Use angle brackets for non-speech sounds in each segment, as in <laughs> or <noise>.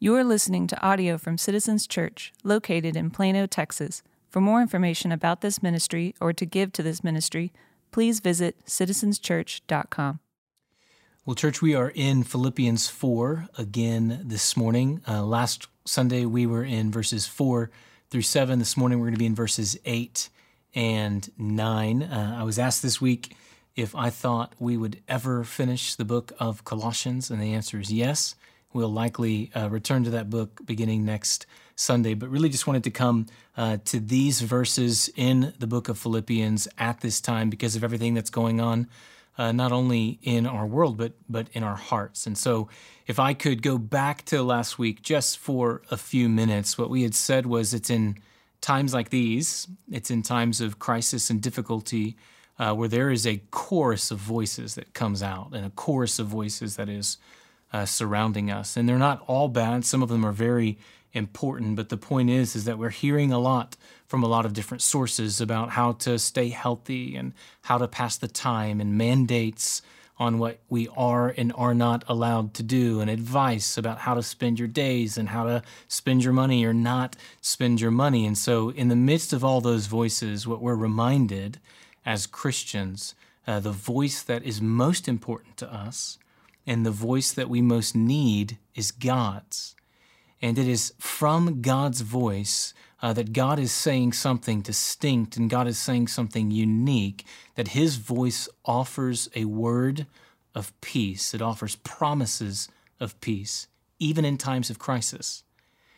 You are listening to audio from Citizens Church, located in Plano, Texas. For more information about this ministry or to give to this ministry, please visit citizenschurch.com. Well, church, we are in Philippians 4 again this morning. Uh, last Sunday, we were in verses 4 through 7. This morning, we're going to be in verses 8 and 9. Uh, I was asked this week if I thought we would ever finish the book of Colossians, and the answer is yes. We'll likely uh, return to that book beginning next Sunday, but really just wanted to come uh, to these verses in the book of Philippians at this time because of everything that's going on, uh, not only in our world, but, but in our hearts. And so, if I could go back to last week just for a few minutes, what we had said was it's in times like these, it's in times of crisis and difficulty. Uh, where there is a chorus of voices that comes out, and a chorus of voices that is uh, surrounding us. And they're not all bad. Some of them are very important. But the point is, is that we're hearing a lot from a lot of different sources about how to stay healthy and how to pass the time and mandates on what we are and are not allowed to do and advice about how to spend your days and how to spend your money or not spend your money. And so, in the midst of all those voices, what we're reminded as Christians, uh, the voice that is most important to us and the voice that we most need is God's. And it is from God's voice uh, that God is saying something distinct and God is saying something unique, that His voice offers a word of peace. It offers promises of peace, even in times of crisis.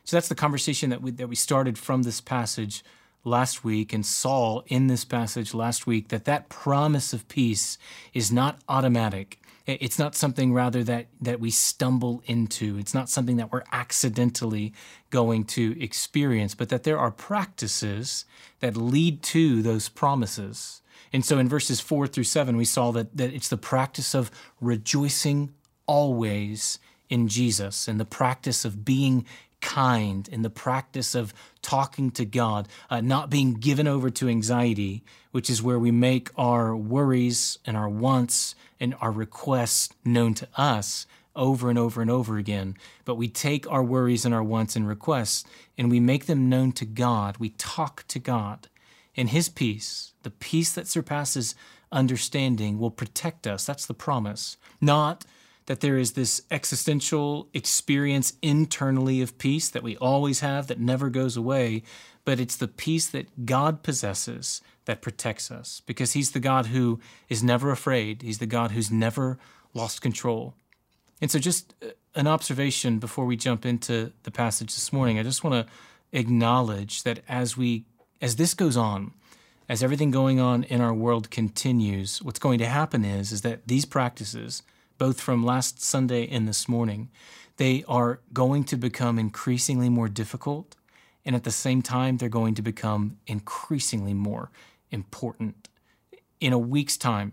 So that's the conversation that we, that we started from this passage last week and saw in this passage last week that that promise of peace is not automatic. It's not something rather that that we stumble into. It's not something that we're accidentally going to experience, but that there are practices that lead to those promises. And so in verses 4 through 7 we saw that that it's the practice of rejoicing always in Jesus and the practice of being kind in the practice of talking to God, uh, not being given over to anxiety, which is where we make our worries and our wants and our requests known to us over and over and over again. But we take our worries and our wants and requests and we make them known to God. We talk to God. And His peace, the peace that surpasses understanding, will protect us. That's the promise. Not that there is this existential experience internally of peace that we always have that never goes away, but it's the peace that God possesses that protects us because He's the God who is never afraid, He's the God who's never lost control. And so, just uh, an observation before we jump into the passage this morning, I just want to acknowledge that as we as this goes on, as everything going on in our world continues, what's going to happen is is that these practices both from last Sunday and this morning, they are going to become increasingly more difficult. And at the same time, they're going to become increasingly more important. In a week's time,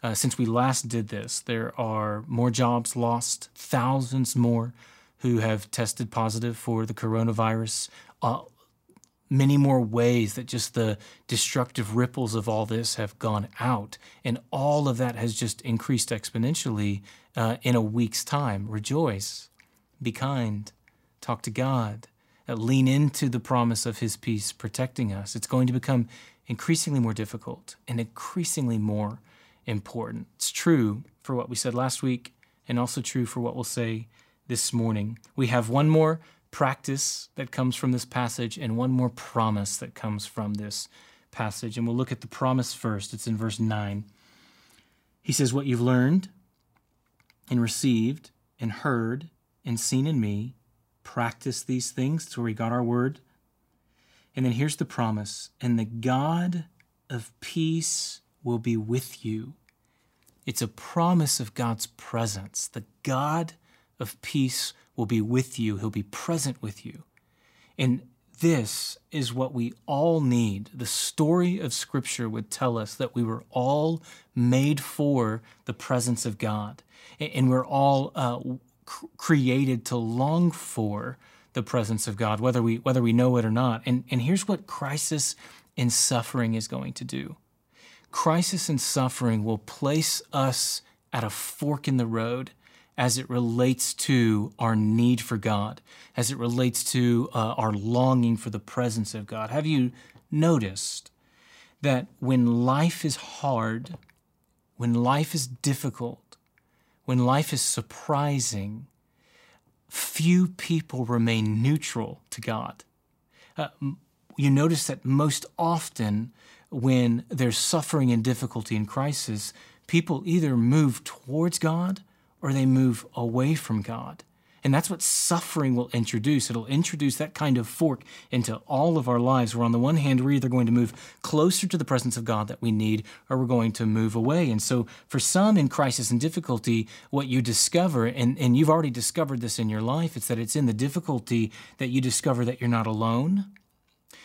uh, since we last did this, there are more jobs lost, thousands more who have tested positive for the coronavirus. Uh, many more ways that just the destructive ripples of all this have gone out. And all of that has just increased exponentially uh, in a week's time. Rejoice, be kind, talk to God, uh, lean into the promise of His peace protecting us. It's going to become increasingly more difficult and increasingly more important. It's true for what we said last week and also true for what we'll say this morning. We have one more practice that comes from this passage and one more promise that comes from this passage. And we'll look at the promise first. It's in verse 9. He says, What you've learned and received and heard and seen in me, practice these things. That's where we got our word. And then here's the promise and the God of peace will be with you. It's a promise of God's presence. The God of peace will be with you, He'll be present with you. And this is what we all need. The story of Scripture would tell us that we were all made for the presence of God, and we're all uh, created to long for the presence of God, whether we whether we know it or not. And and here's what crisis and suffering is going to do. Crisis and suffering will place us at a fork in the road as it relates to our need for God, as it relates to uh, our longing for the presence of God. Have you noticed that when life is hard, when life is difficult, when life is surprising, few people remain neutral to God? Uh, you notice that most often when there's suffering and difficulty and crisis, people either move towards God or they move away from God. And that's what suffering will introduce. It'll introduce that kind of fork into all of our lives, where on the one hand, we're either going to move closer to the presence of God that we need, or we're going to move away. And so, for some in crisis and difficulty, what you discover, and, and you've already discovered this in your life, it's that it's in the difficulty that you discover that you're not alone.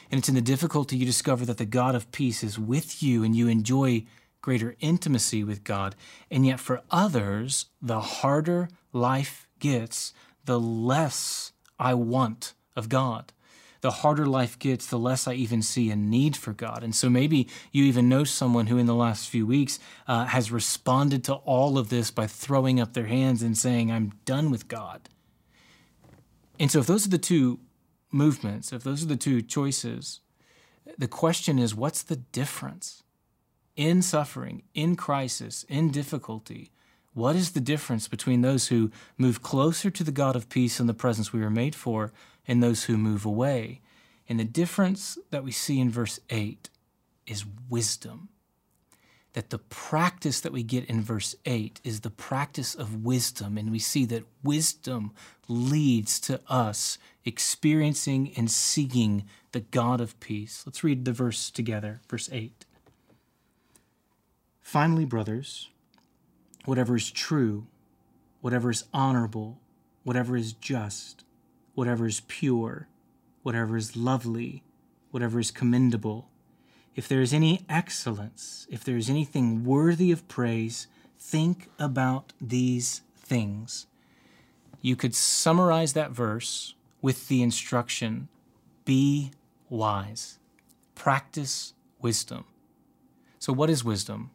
And it's in the difficulty you discover that the God of peace is with you and you enjoy greater intimacy with God. And yet, for others, the harder life gets, the less I want of God. The harder life gets, the less I even see a need for God. And so maybe you even know someone who, in the last few weeks, uh, has responded to all of this by throwing up their hands and saying, I'm done with God. And so, if those are the two movements, if those are the two choices, the question is what's the difference? In suffering, in crisis, in difficulty, what is the difference between those who move closer to the God of peace and the presence we were made for and those who move away? And the difference that we see in verse 8 is wisdom. That the practice that we get in verse 8 is the practice of wisdom. And we see that wisdom leads to us experiencing and seeking the God of peace. Let's read the verse together, verse 8. Finally, brothers, whatever is true, whatever is honorable, whatever is just, whatever is pure, whatever is lovely, whatever is commendable, if there is any excellence, if there is anything worthy of praise, think about these things. You could summarize that verse with the instruction be wise, practice wisdom. So, what is wisdom?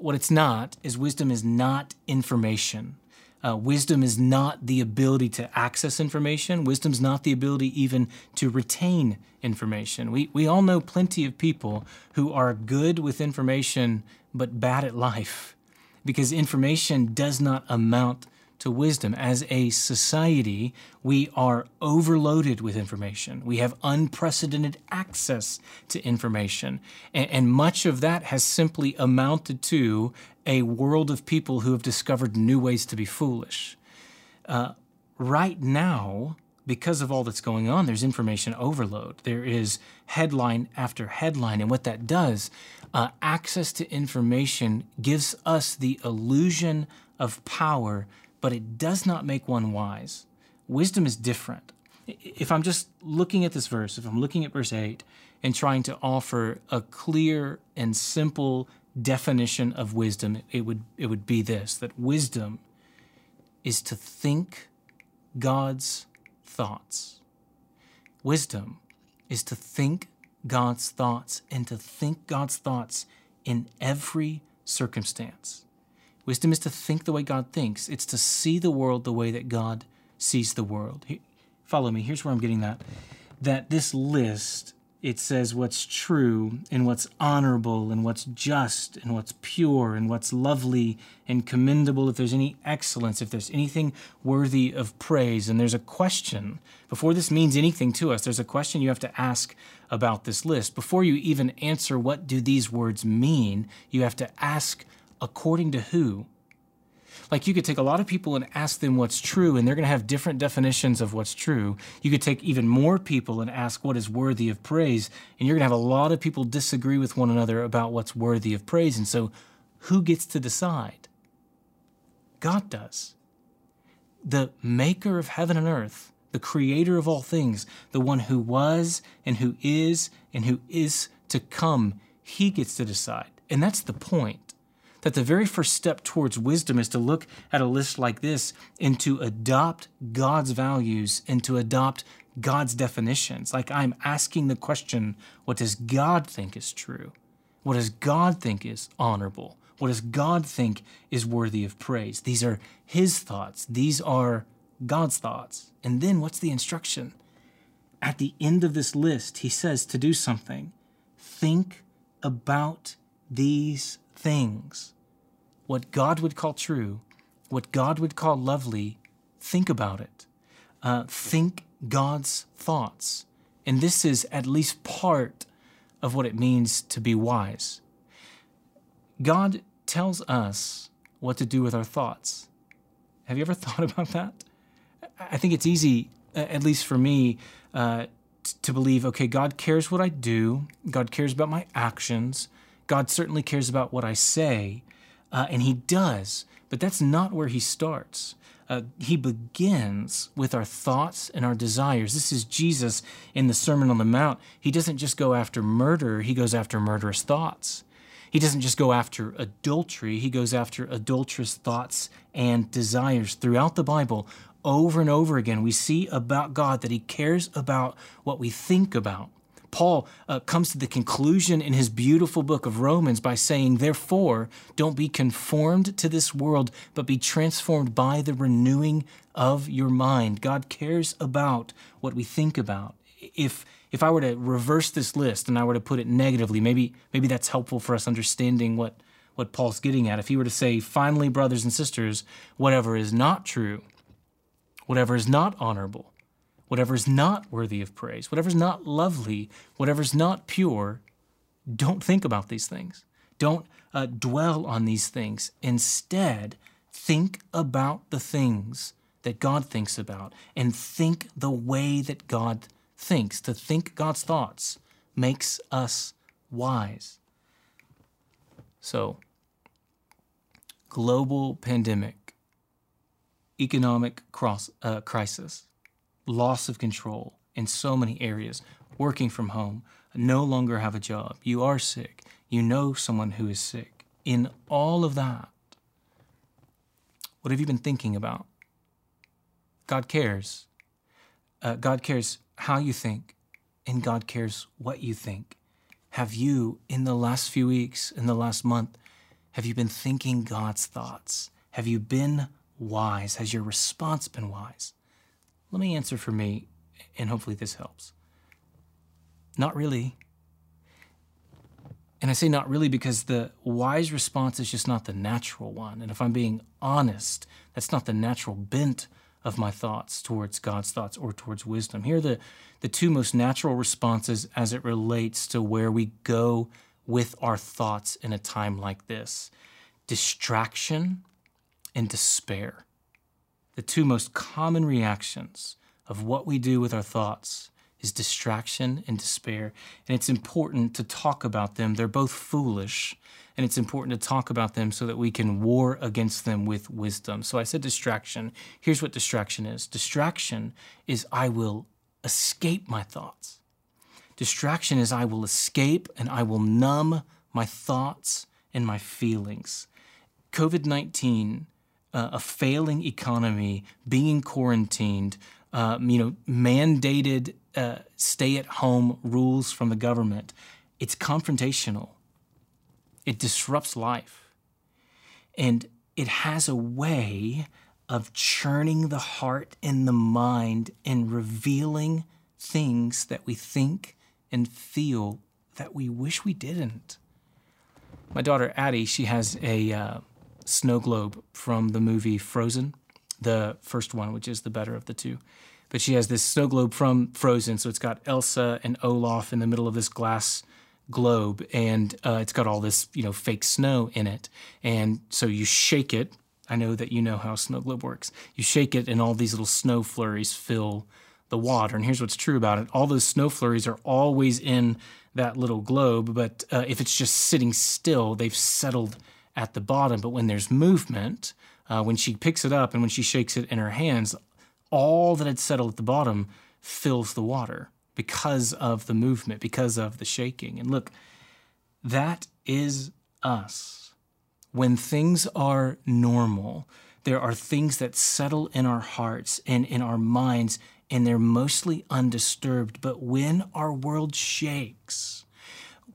what it's not is wisdom is not information. Uh, wisdom is not the ability to access information. Wisdom's not the ability even to retain information. We, we all know plenty of people who are good with information but bad at life because information does not amount to wisdom. As a society, we are overloaded with information. We have unprecedented access to information. And, and, much of that has simply amounted to a world of people who have discovered new ways to be foolish. Uh, right now, because of all that's going on, there's information overload. There is headline after headline. And what that does, uh, access to information gives us the illusion of power but it does not make one wise. Wisdom is different. If I'm just looking at this verse, if I'm looking at verse 8 and trying to offer a clear and simple definition of wisdom, it would, it would be this that wisdom is to think God's thoughts. Wisdom is to think God's thoughts and to think God's thoughts in every circumstance. Wisdom is to think the way God thinks, it's to see the world the way that God sees the world. follow me, here's where I'm getting that. That this list, it says what's true and what's honorable and what's just and what's pure and what's lovely and commendable, if there's any excellence, if there's anything worthy of praise. And there's a question. Before this means anything to us, there's a question you have to ask about this list. Before you even answer what do these words mean, you have to ask according to who? Like you could take a lot of people and ask them what's true, and they're going to have different definitions of what's true. You could take even more people and ask what is worthy of praise, and you're going to have a lot of people disagree with one another about what's worthy of praise. And so, who gets to decide? God does. The maker of heaven and earth, the creator of all things, the one who was and who is and who is to come, he gets to decide. And that's the point that the very first step towards wisdom is to look at a list like this and to adopt God's values and to adopt God's definitions. Like I'm asking the question what does God think is true? What does God think is honorable? What does God think is worthy of praise? These are His thoughts, these are God's thoughts. And then what's the instruction? At the end of this list, He says to do something. Think about these things. What God would call true, what God would call lovely, think about it. Uh, think God's thoughts. And this is at least part of what it means to be wise. God tells us what to do with our thoughts. Have you ever <laughs> thought about that? I think it's easy, at least for me, uh, to believe okay, God cares what I do, God cares about my actions, God certainly cares about what I say, uh, and He does, but that's not where He starts. Uh, he begins with our thoughts and our desires. This is Jesus in the Sermon on the Mount. He doesn't just go after murder, he goes after murderous thoughts. He doesn't just go after adultery, he goes after adulterous thoughts and desires. Throughout the Bible, over and over again, we see about God that he cares about what we think about. Paul uh, comes to the conclusion in his beautiful book of Romans by saying, Therefore, don't be conformed to this world, but be transformed by the renewing of your mind. God cares about what we think about. If if I were to reverse this list and I were to put it negatively, maybe maybe that's helpful for us understanding what what Paul's getting at. If he were to say, finally, brothers and sisters, whatever is not true, whatever is not honorable, whatever is not worthy of praise, whatever is not lovely, whatever is not pure, don't think about these things. Don't uh, dwell on these things. Instead, think about the things that God thinks about and think the way that God thinks. To think God's thoughts makes us wise. So, global pandemic, economic cross, uh, crisis, loss of control in so many areas, working from home, no longer have a job, you are sick, you know someone who is sick. In all of that, what have you been thinking about? God cares. Uh, God cares how you think, and God cares what you think. Have you, in the last few weeks, in the last month, have you been thinking God's thoughts? Have you been wise? Has your response been wise? Let me answer for me, and hopefully this helps. Not really. And I say not really because the wise response is just not the natural one. And if I'm being honest, that's not the natural bent of my thoughts towards God's thoughts or towards wisdom. Here are the, the two most natural responses as it relates to where we go with our thoughts in a time like this distraction and despair the two most common reactions of what we do with our thoughts is distraction and despair. And it's important to talk about them. They're both foolish, and it's important to talk about them so that we can war against them with wisdom. So I said distraction. Here's what distraction is distraction is I will escape my thoughts. Distraction is I will escape and I will numb my thoughts and my feelings. COVID 19 uh, a failing economy, being quarantined, uh, you know, mandated uh, stay-at-home rules from the government. It's confrontational. It disrupts life, and it has a way of churning the heart and the mind and revealing things that we think and feel that we wish we didn't. My daughter Addie, she has a uh, snow globe from the movie Frozen, the first one, which is the better of the two. But she has this snow globe from Frozen, so it's got Elsa and Olaf in the middle of this glass globe, and uh, it's got all this you know fake snow in it. And so you shake it. I know that you know how snow globe works. You shake it, and all these little snow flurries fill the water. And here's what's true about it: all those snow flurries are always in that little globe, but uh, if it's just sitting still, they've settled at the bottom. But when there's movement, uh, when she picks it up and when she shakes it in her hands, all that had settled at the bottom fills the water because of the movement, because of the shaking. And look, that is us. When things are normal, there are things that settle in our hearts and in our minds, and they're mostly undisturbed. But when our world shakes,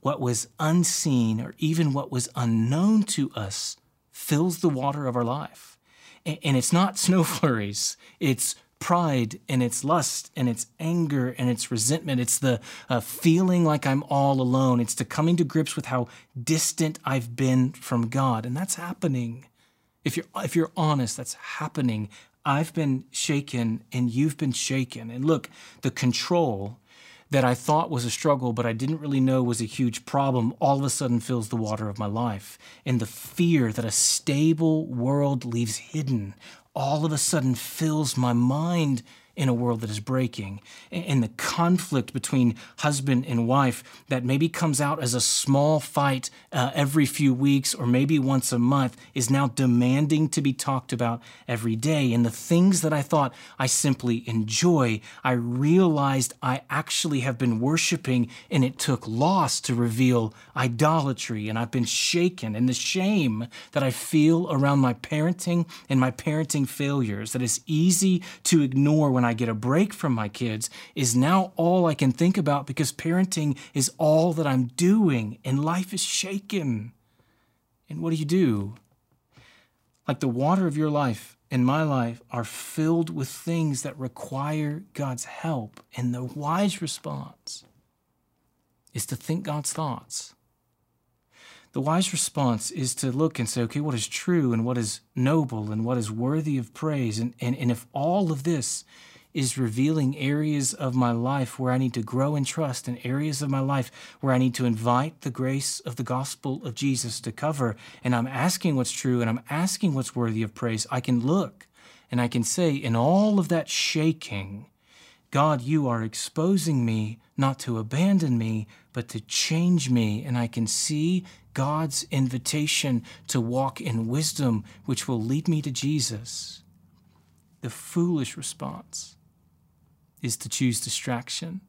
what was unseen or even what was unknown to us fills the water of our life. And it's not snow <laughs> flurries, it's pride and it's lust and it's anger and it's resentment. It's the uh, feeling like I'm all alone. It's the coming to grips with how distant I've been from God. And that's happening. If you're, if you're honest, that's happening. I've been shaken and you've been shaken. And look, the control that I thought was a struggle, but I didn't really know was a huge problem, all of a sudden fills the water of my life. And the fear that a stable world leaves hidden all of a sudden fills my mind in a world that is breaking. And the conflict between husband and wife that maybe comes out as a small fight uh, every few weeks or maybe once a month is now demanding to be talked about every day. And the things that I thought I simply enjoy, I realized I actually have been worshiping and it took loss to reveal idolatry. And I've been shaken and the shame that I feel around my parenting and my parenting failures that is easy to ignore when I get a break from my kids is now all I can think about because parenting is all that I'm doing and life is shaken. And what do you do? Like the water of your life and my life are filled with things that require God's help. And the wise response is to think God's thoughts. The wise response is to look and say, okay, what is true and what is noble and what is worthy of praise? And, and, and if all of this is revealing areas of my life where I need to grow in trust and areas of my life where I need to invite the grace of the gospel of Jesus to cover. And I'm asking what's true and I'm asking what's worthy of praise. I can look and I can say, in all of that shaking, God, you are exposing me not to abandon me, but to change me. And I can see God's invitation to walk in wisdom, which will lead me to Jesus. The foolish response is to choose distraction,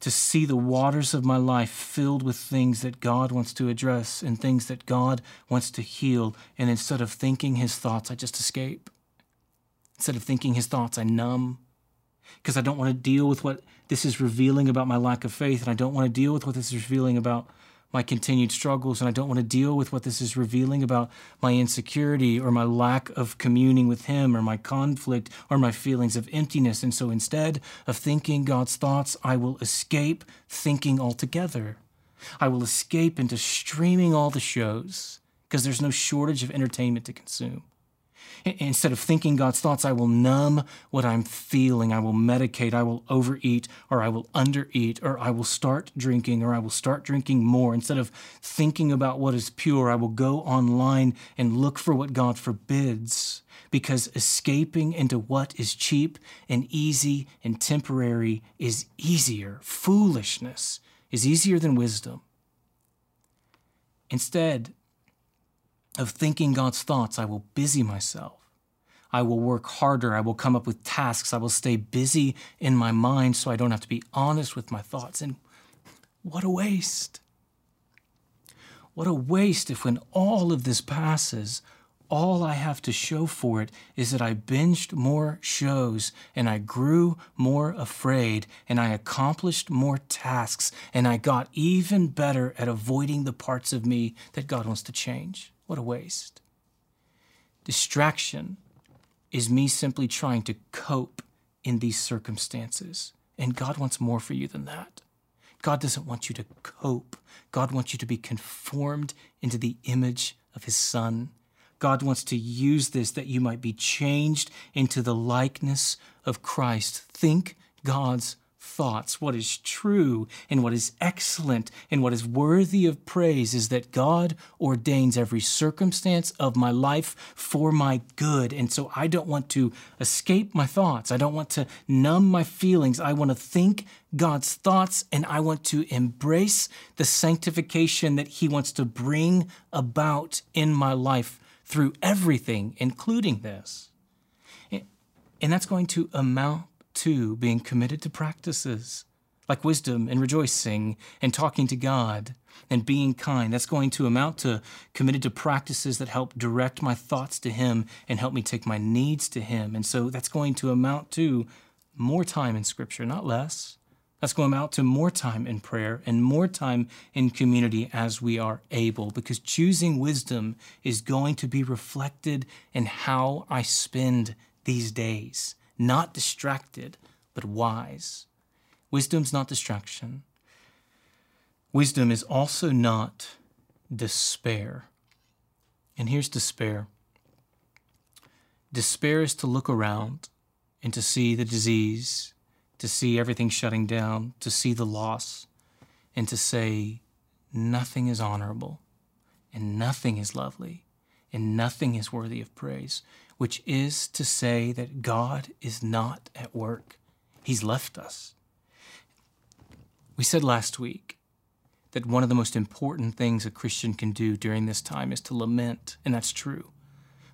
to see the waters of my life filled with things that God wants to address and things that God wants to heal. And instead of thinking his thoughts, I just escape. Instead of thinking his thoughts, I numb because I don't want to deal with what this is revealing about my lack of faith, and I don't want to deal with what this is revealing about my continued struggles, and I don't want to deal with what this is revealing about my insecurity or my lack of communing with Him or my conflict or my feelings of emptiness. And so instead of thinking God's thoughts, I will escape thinking altogether. I will escape into streaming all the shows because there's no shortage of entertainment to consume. Instead of thinking God's thoughts, I will numb what I'm feeling. I will medicate. I will overeat, or I will undereat, or I will start drinking, or I will start drinking more. Instead of thinking about what is pure, I will go online and look for what God forbids. Because escaping into what is cheap and easy and temporary is easier. Foolishness is easier than wisdom. Instead, of thinking God's thoughts, I will busy myself. I will work harder. I will come up with tasks. I will stay busy in my mind so I don't have to be honest with my thoughts. And what a waste. What a waste if, when all of this passes, all I have to show for it is that I binged more shows and I grew more afraid and I accomplished more tasks and I got even better at avoiding the parts of me that God wants to change. What a waste. Distraction is me simply trying to cope in these circumstances. And God wants more for you than that. God doesn't want you to cope. God wants you to be conformed into the image of his Son. God wants to use this that you might be changed into the likeness of Christ. Think God's thoughts, what is true and what is excellent and what is worthy of praise is that God ordains every circumstance of my life for my good. And so I don't want to escape my thoughts. I don't want to numb my feelings. I want to think God's thoughts and I want to embrace the sanctification that He wants to bring about in my life through everything, including this. And that's going to amount to being committed to practices like wisdom and rejoicing and talking to God and being kind. That's going to amount to committed to practices that help direct my thoughts to Him and help me take my needs to Him. And so that's going to amount to more time in Scripture, not less, That's going go out to more time in prayer and more time in community as we are able, because choosing wisdom is going to be reflected in how I spend these days. Not distracted, but wise. Wisdom's not distraction. Wisdom is also not despair. And here's despair despair is to look around and to see the disease to see everything shutting down, to see the loss, and to say, nothing is honorable, and nothing is lovely, and nothing is worthy of praise, which is to say that God is not at work. He's left us. We said last week that one of the most important things a Christian can do during this time is to lament, and that's true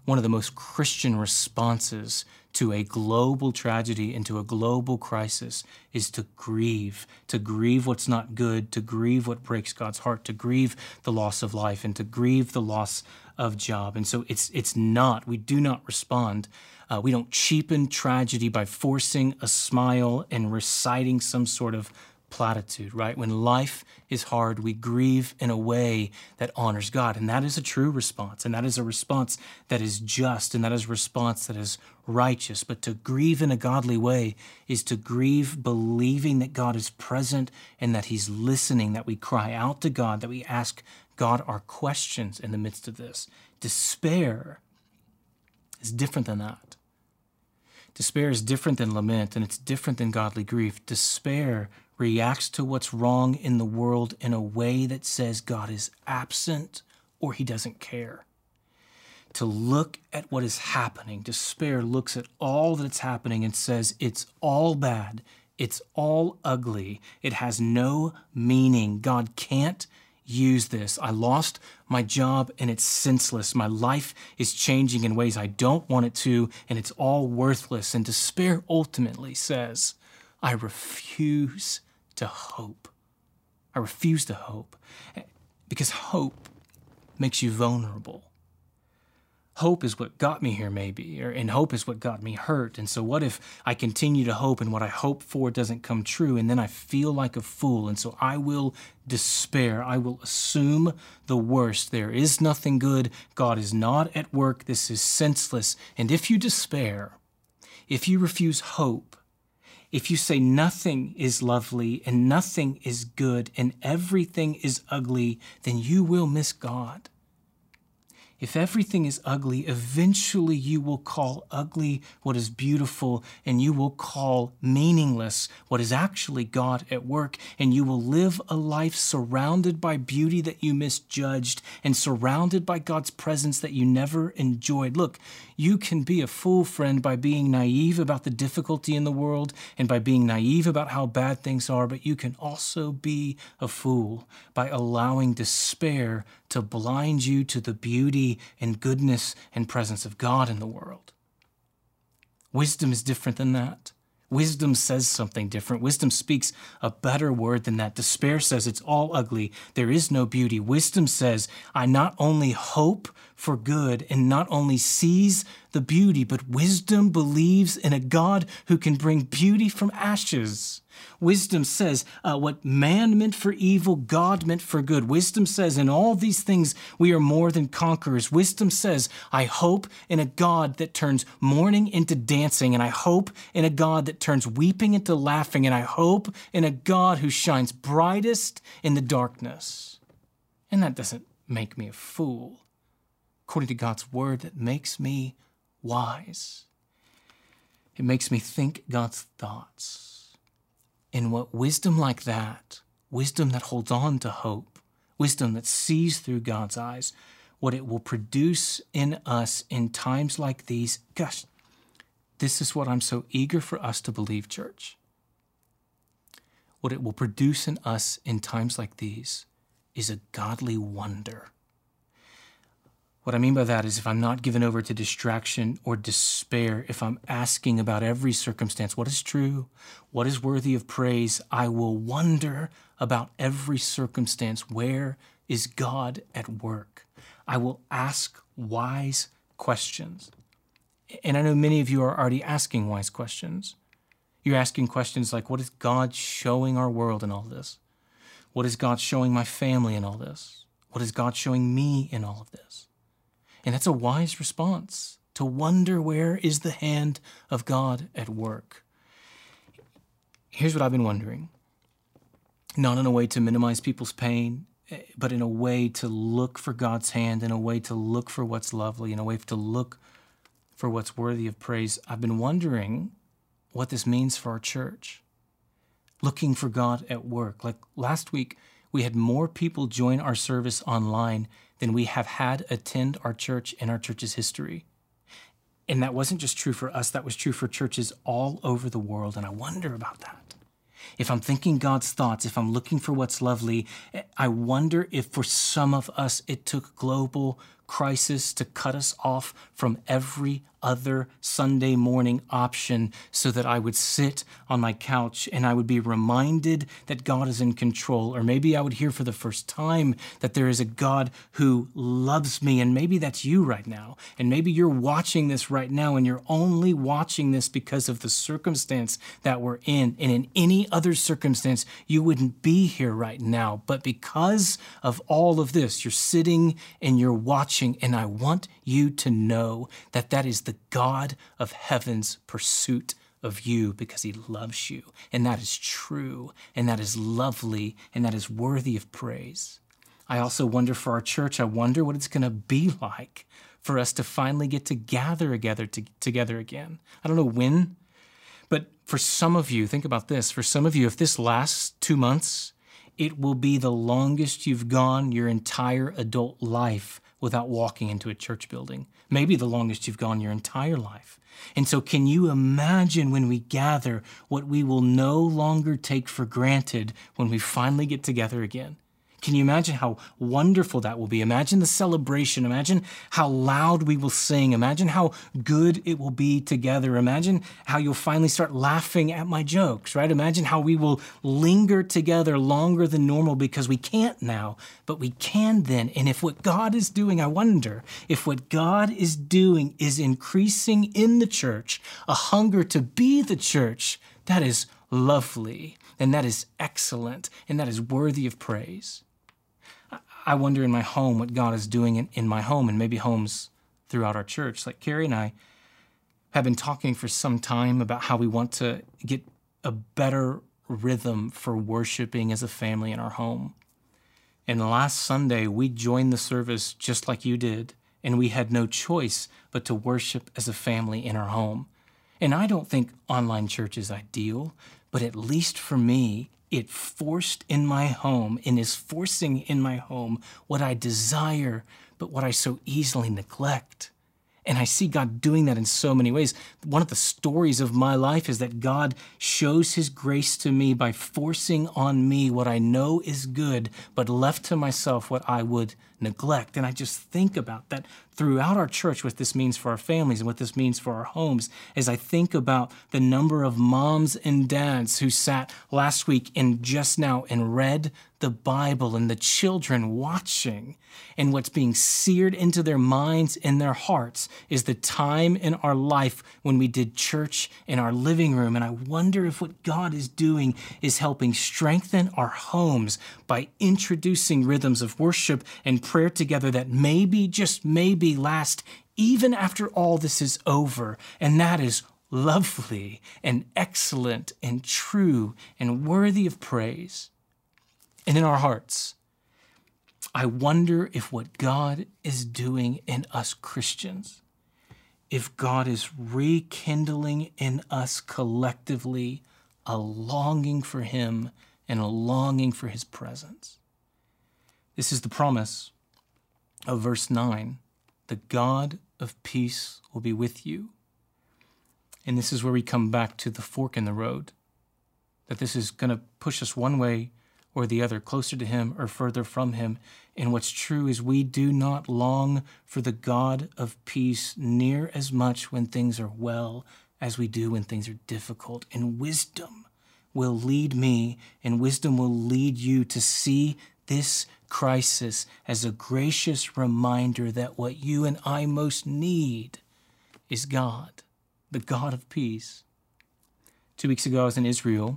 one of the most Christian responses to a global tragedy and to a global crisis is to grieve, to grieve what's not good, to grieve what breaks God's heart, to grieve the loss of life, and to grieve the loss of job. And so it's it's not. We do not respond. Uh, we don't cheapen tragedy by forcing a smile and reciting some sort of platitude, right? When life is hard, we grieve in a way that honors God. And that is a true response. And that is a response that is just. And that is a response that is righteous. But to grieve in a godly way is to grieve believing that God is present and that He's listening, that we cry out to God, that we ask God our questions in the midst of this. Despair is different than that. Despair is different than lament, and it's different than godly grief. Despair reacts to what's wrong in the world in a way that says God is absent or he doesn't care. To look at what is happening, despair looks at all that's happening and says it's all bad, it's all ugly, it has no meaning. God can't use this. I lost my job and it's senseless. My life is changing in ways I don't want it to, and it's all worthless. And despair ultimately says, I refuse to hope. I refuse to hope eh, because hope makes you vulnerable. Hope is what got me here, maybe, or, and hope is what got me hurt. And so, what if I continue to hope and what I hope for doesn't come true, and then I feel like a fool? And so, I will despair. I will assume the worst. There is nothing good. God is not at work. This is senseless. And if you despair, if you refuse hope, if you say nothing is lovely and nothing is good and everything is ugly, then you will miss God. If everything is ugly, eventually you will call ugly what is beautiful, and you will call meaningless what is actually God at work, and you will live a life surrounded by beauty that you misjudged and surrounded by God's presence that you never enjoyed. Look, you can be a fool, friend, by being naive about the difficulty in the world and by being naive about how bad things are, but you can also be a fool by allowing despair to blind you to the beauty and goodness and presence of God in the world. Wisdom is different than that. Wisdom says something different. Wisdom speaks a better word than that. Despair says it's all ugly. There is no beauty. Wisdom says, I not only hope for good and not only sees the beauty, but wisdom believes in a God who can bring beauty from ashes. Wisdom says uh, what man meant for evil, God meant for good. Wisdom says in all these things we are more than conquerors. Wisdom says, I hope in a God that turns mourning into dancing, and I hope in a God that turns weeping into laughing, and I hope in a God who shines brightest in the darkness. And that doesn't make me a fool. According to God's word, that makes me wise. It makes me think God's thoughts. And what wisdom like that, wisdom that holds on to hope, wisdom that sees through God's eyes, what it will produce in us in times like these, gosh, this is what I'm so eager for us to believe, church. What it will produce in us in times like these is a godly wonder what I mean by that is if I'm not given over to distraction or despair, if I'm asking about every circumstance, what is true, what is worthy of praise, I will wonder about every circumstance. Where is God at work? I will ask wise questions. And I know many of you are already asking wise questions. You're asking questions like, what is God showing our world in all this? What is God showing my family in all this? What is God showing me in all of this? And that's a wise response to wonder where is the hand of God at work. Here's what I've been wondering not in a way to minimize people's pain, eh, but in a way to look for God's hand, in a way to look for what's lovely, in a way to look for what's worthy of praise. I've been wondering what this means for our church. Looking for God at work. Like last week, we had more people join our service online than we have had attend our church in our church's history. And that wasn't just true for us, that was true for churches all over the world. And I wonder about that. If I'm thinking God's thoughts, if I'm looking for what's lovely, eh, I wonder if for some of us it took global crisis to cut us off from every other Sunday morning option so that I would sit on my couch and I would be reminded that God is in control. Or maybe I would hear for the first time that there is a God who loves me. And maybe that's you right now. And maybe you're watching this right now and you're only watching this because of the circumstance that we're in. And in any other circumstance, you wouldn't be here right now. But because of all of this, you're sitting and you're watching. And I want you to know that that is the God of heaven's pursuit of you because he loves you. And that is true, and that is lovely, and that is worthy of praise. I also wonder for our church, I wonder what it's going to be like for us to finally get to gather together, to, together again. I don't know when, but for some of you, think about this. For some of you, if this lasts two months, it will be the longest you've gone your entire adult life without walking into a church building, maybe the longest you've gone your entire life. And so, can you imagine when we gather what we will no longer take for granted when we finally get together again? Can you imagine how wonderful that will be? Imagine the celebration. Imagine how loud we will sing. Imagine how good it will be together. Imagine how you'll finally start laughing at my jokes, right? Imagine how we will linger together longer than normal because we can't now, but we can then. And if what God is doing, I wonder if what God is doing is increasing in the church a hunger to be the church, that is lovely and that is excellent and that is worthy of praise. I wonder in my home what God is doing in, in my home and maybe homes throughout our church. Like Carrie and I have been talking for some time about how we want to get a better rhythm for worshiping as a family in our home. And last Sunday, we joined the service just like you did, and we had no choice but to worship as a family in our home. And I don't think online church is ideal, but at least for me, it forced in my home and is forcing in my home what I desire, but what I so easily neglect. And I see God doing that in so many ways. One of the stories of my life is that God shows his grace to me by forcing on me what I know is good, but left to myself what I would neglect. And I just think about that throughout our church, what this means for our families and what this means for our homes, as I think about the number of moms and dads who sat last week and just now and read the Bible and the children watching. And what's being seared into their minds and their hearts is the time in our life when we did church in our living room. And I wonder if what God is doing is helping strengthen our homes by introducing rhythms of worship and prayer together that maybe, just maybe, last even after all this is over. And that is lovely and excellent and true and worthy of praise. And in our hearts, I wonder if what God is doing in us Christians, if God is rekindling in us collectively a longing for Him and a longing for His presence. This is the promise of verse 9 the God of peace will be with you. And this is where we come back to the fork in the road that this is going to push us one way or the other, closer to Him or further from Him. And what's true is we do not long for the God of peace near as much when things are well as we do when things are difficult. And wisdom will lead me, and wisdom will lead you to see this crisis as a gracious reminder that what you and I most need is God, the God of peace. Two weeks ago, I was in Israel,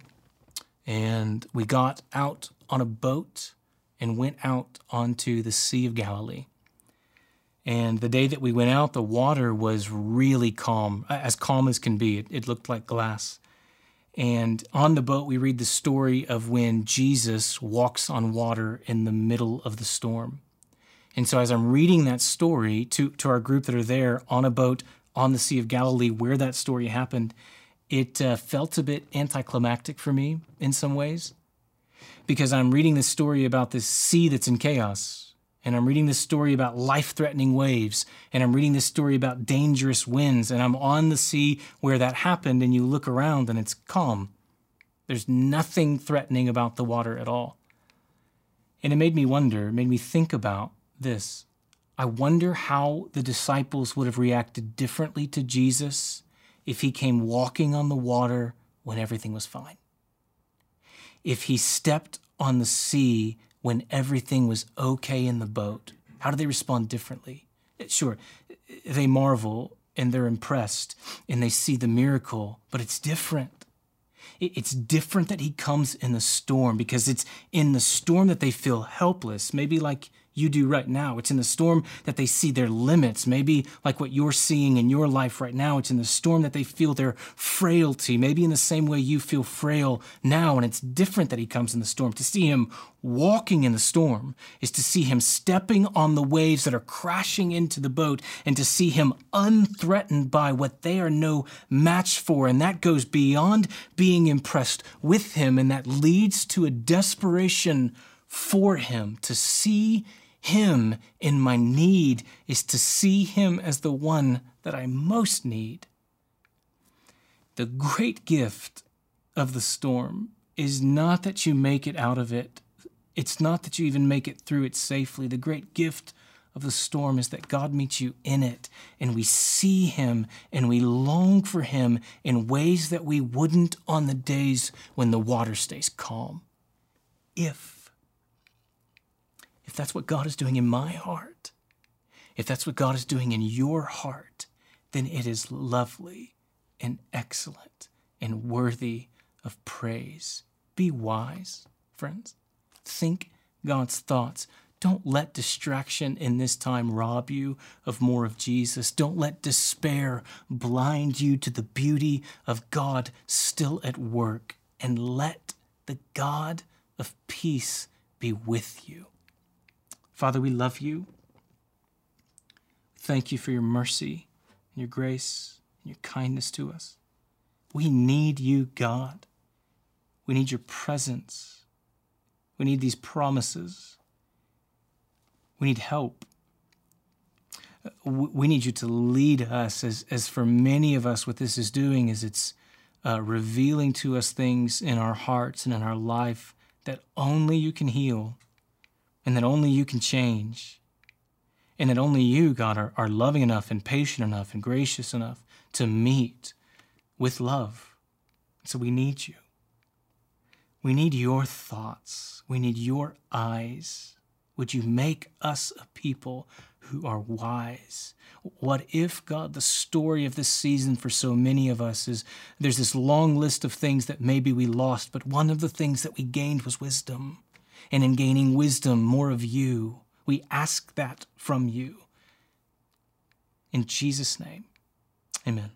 and we got out on a boat and went out onto the Sea of Galilee. And the day that we went out, the water was really calm, as calm as can be. It, it, looked like glass. And on the boat, we read the story of when Jesus walks on water in the middle of the storm. And so, as I'm reading that story to, to our group that are there on a boat on the Sea of Galilee where that story happened, it uh, felt a bit anticlimactic for me in some ways because I'm reading this story about this sea that's in chaos and I'm reading this story about life threatening waves, and I'm reading this story about dangerous winds, and I'm on the sea where that happened, and you look around and it's calm. There's nothing threatening about the water at all. And it made me wonder, made me think about this. I wonder how the disciples would have reacted differently to Jesus if he came walking on the water when everything was fine. If he stepped on the sea when everything was okay in the boat? How do they respond differently? Eh, sure, eh, they marvel and they're impressed and they see the miracle, but it's different. It's different that he comes in the storm because it's in the storm that they feel helpless, maybe like you do right now. It's in the storm that they see their limits, maybe like what you're seeing in your life right now. It's in the storm that they feel their frailty, maybe in the same way you feel frail now. And it's different that he comes in the storm. To see him walking in the storm is to see him stepping on the waves that are crashing into the boat and to see him unthreatened by what they are no match for. And that goes beyond being impressed with him, and that leads to a desperation for him to see him in my need is to see Him as the one that I most need. The great gift of the storm is not that you make it out of it, it's not that you even make it through it safely. The great gift of the storm is that God meets you in it, and we see Him and we long for Him in ways that we wouldn't on the days when the water stays calm. If if that's what God is doing in my heart, if that's what God is doing in your heart, then it is lovely and excellent and worthy of praise. Be wise, friends. Think God's thoughts. Don't let distraction in this time rob you of more of Jesus. Don't let despair blind you to the beauty of God still at work. And let the God of peace be with you. Father, we love you. Thank you for your mercy and your grace and your kindness to us. We need you, God. We need your presence. We need these promises. We need help. We need you to lead us, as, as for many of us, what this is doing is it's uh, revealing to us things in our hearts and in our life that only you can heal and that only you can change, and that only you, God, are, are loving enough and patient enough and gracious enough to meet with love. So we need you. We need your thoughts. We need your eyes. Would you make us a people who are wise? What if, God, the story of this season for so many of us is there's this long list of things that maybe we lost, but one of the things that we gained was wisdom and in gaining wisdom, more of you. We ask that from you. In Jesus' name, amen.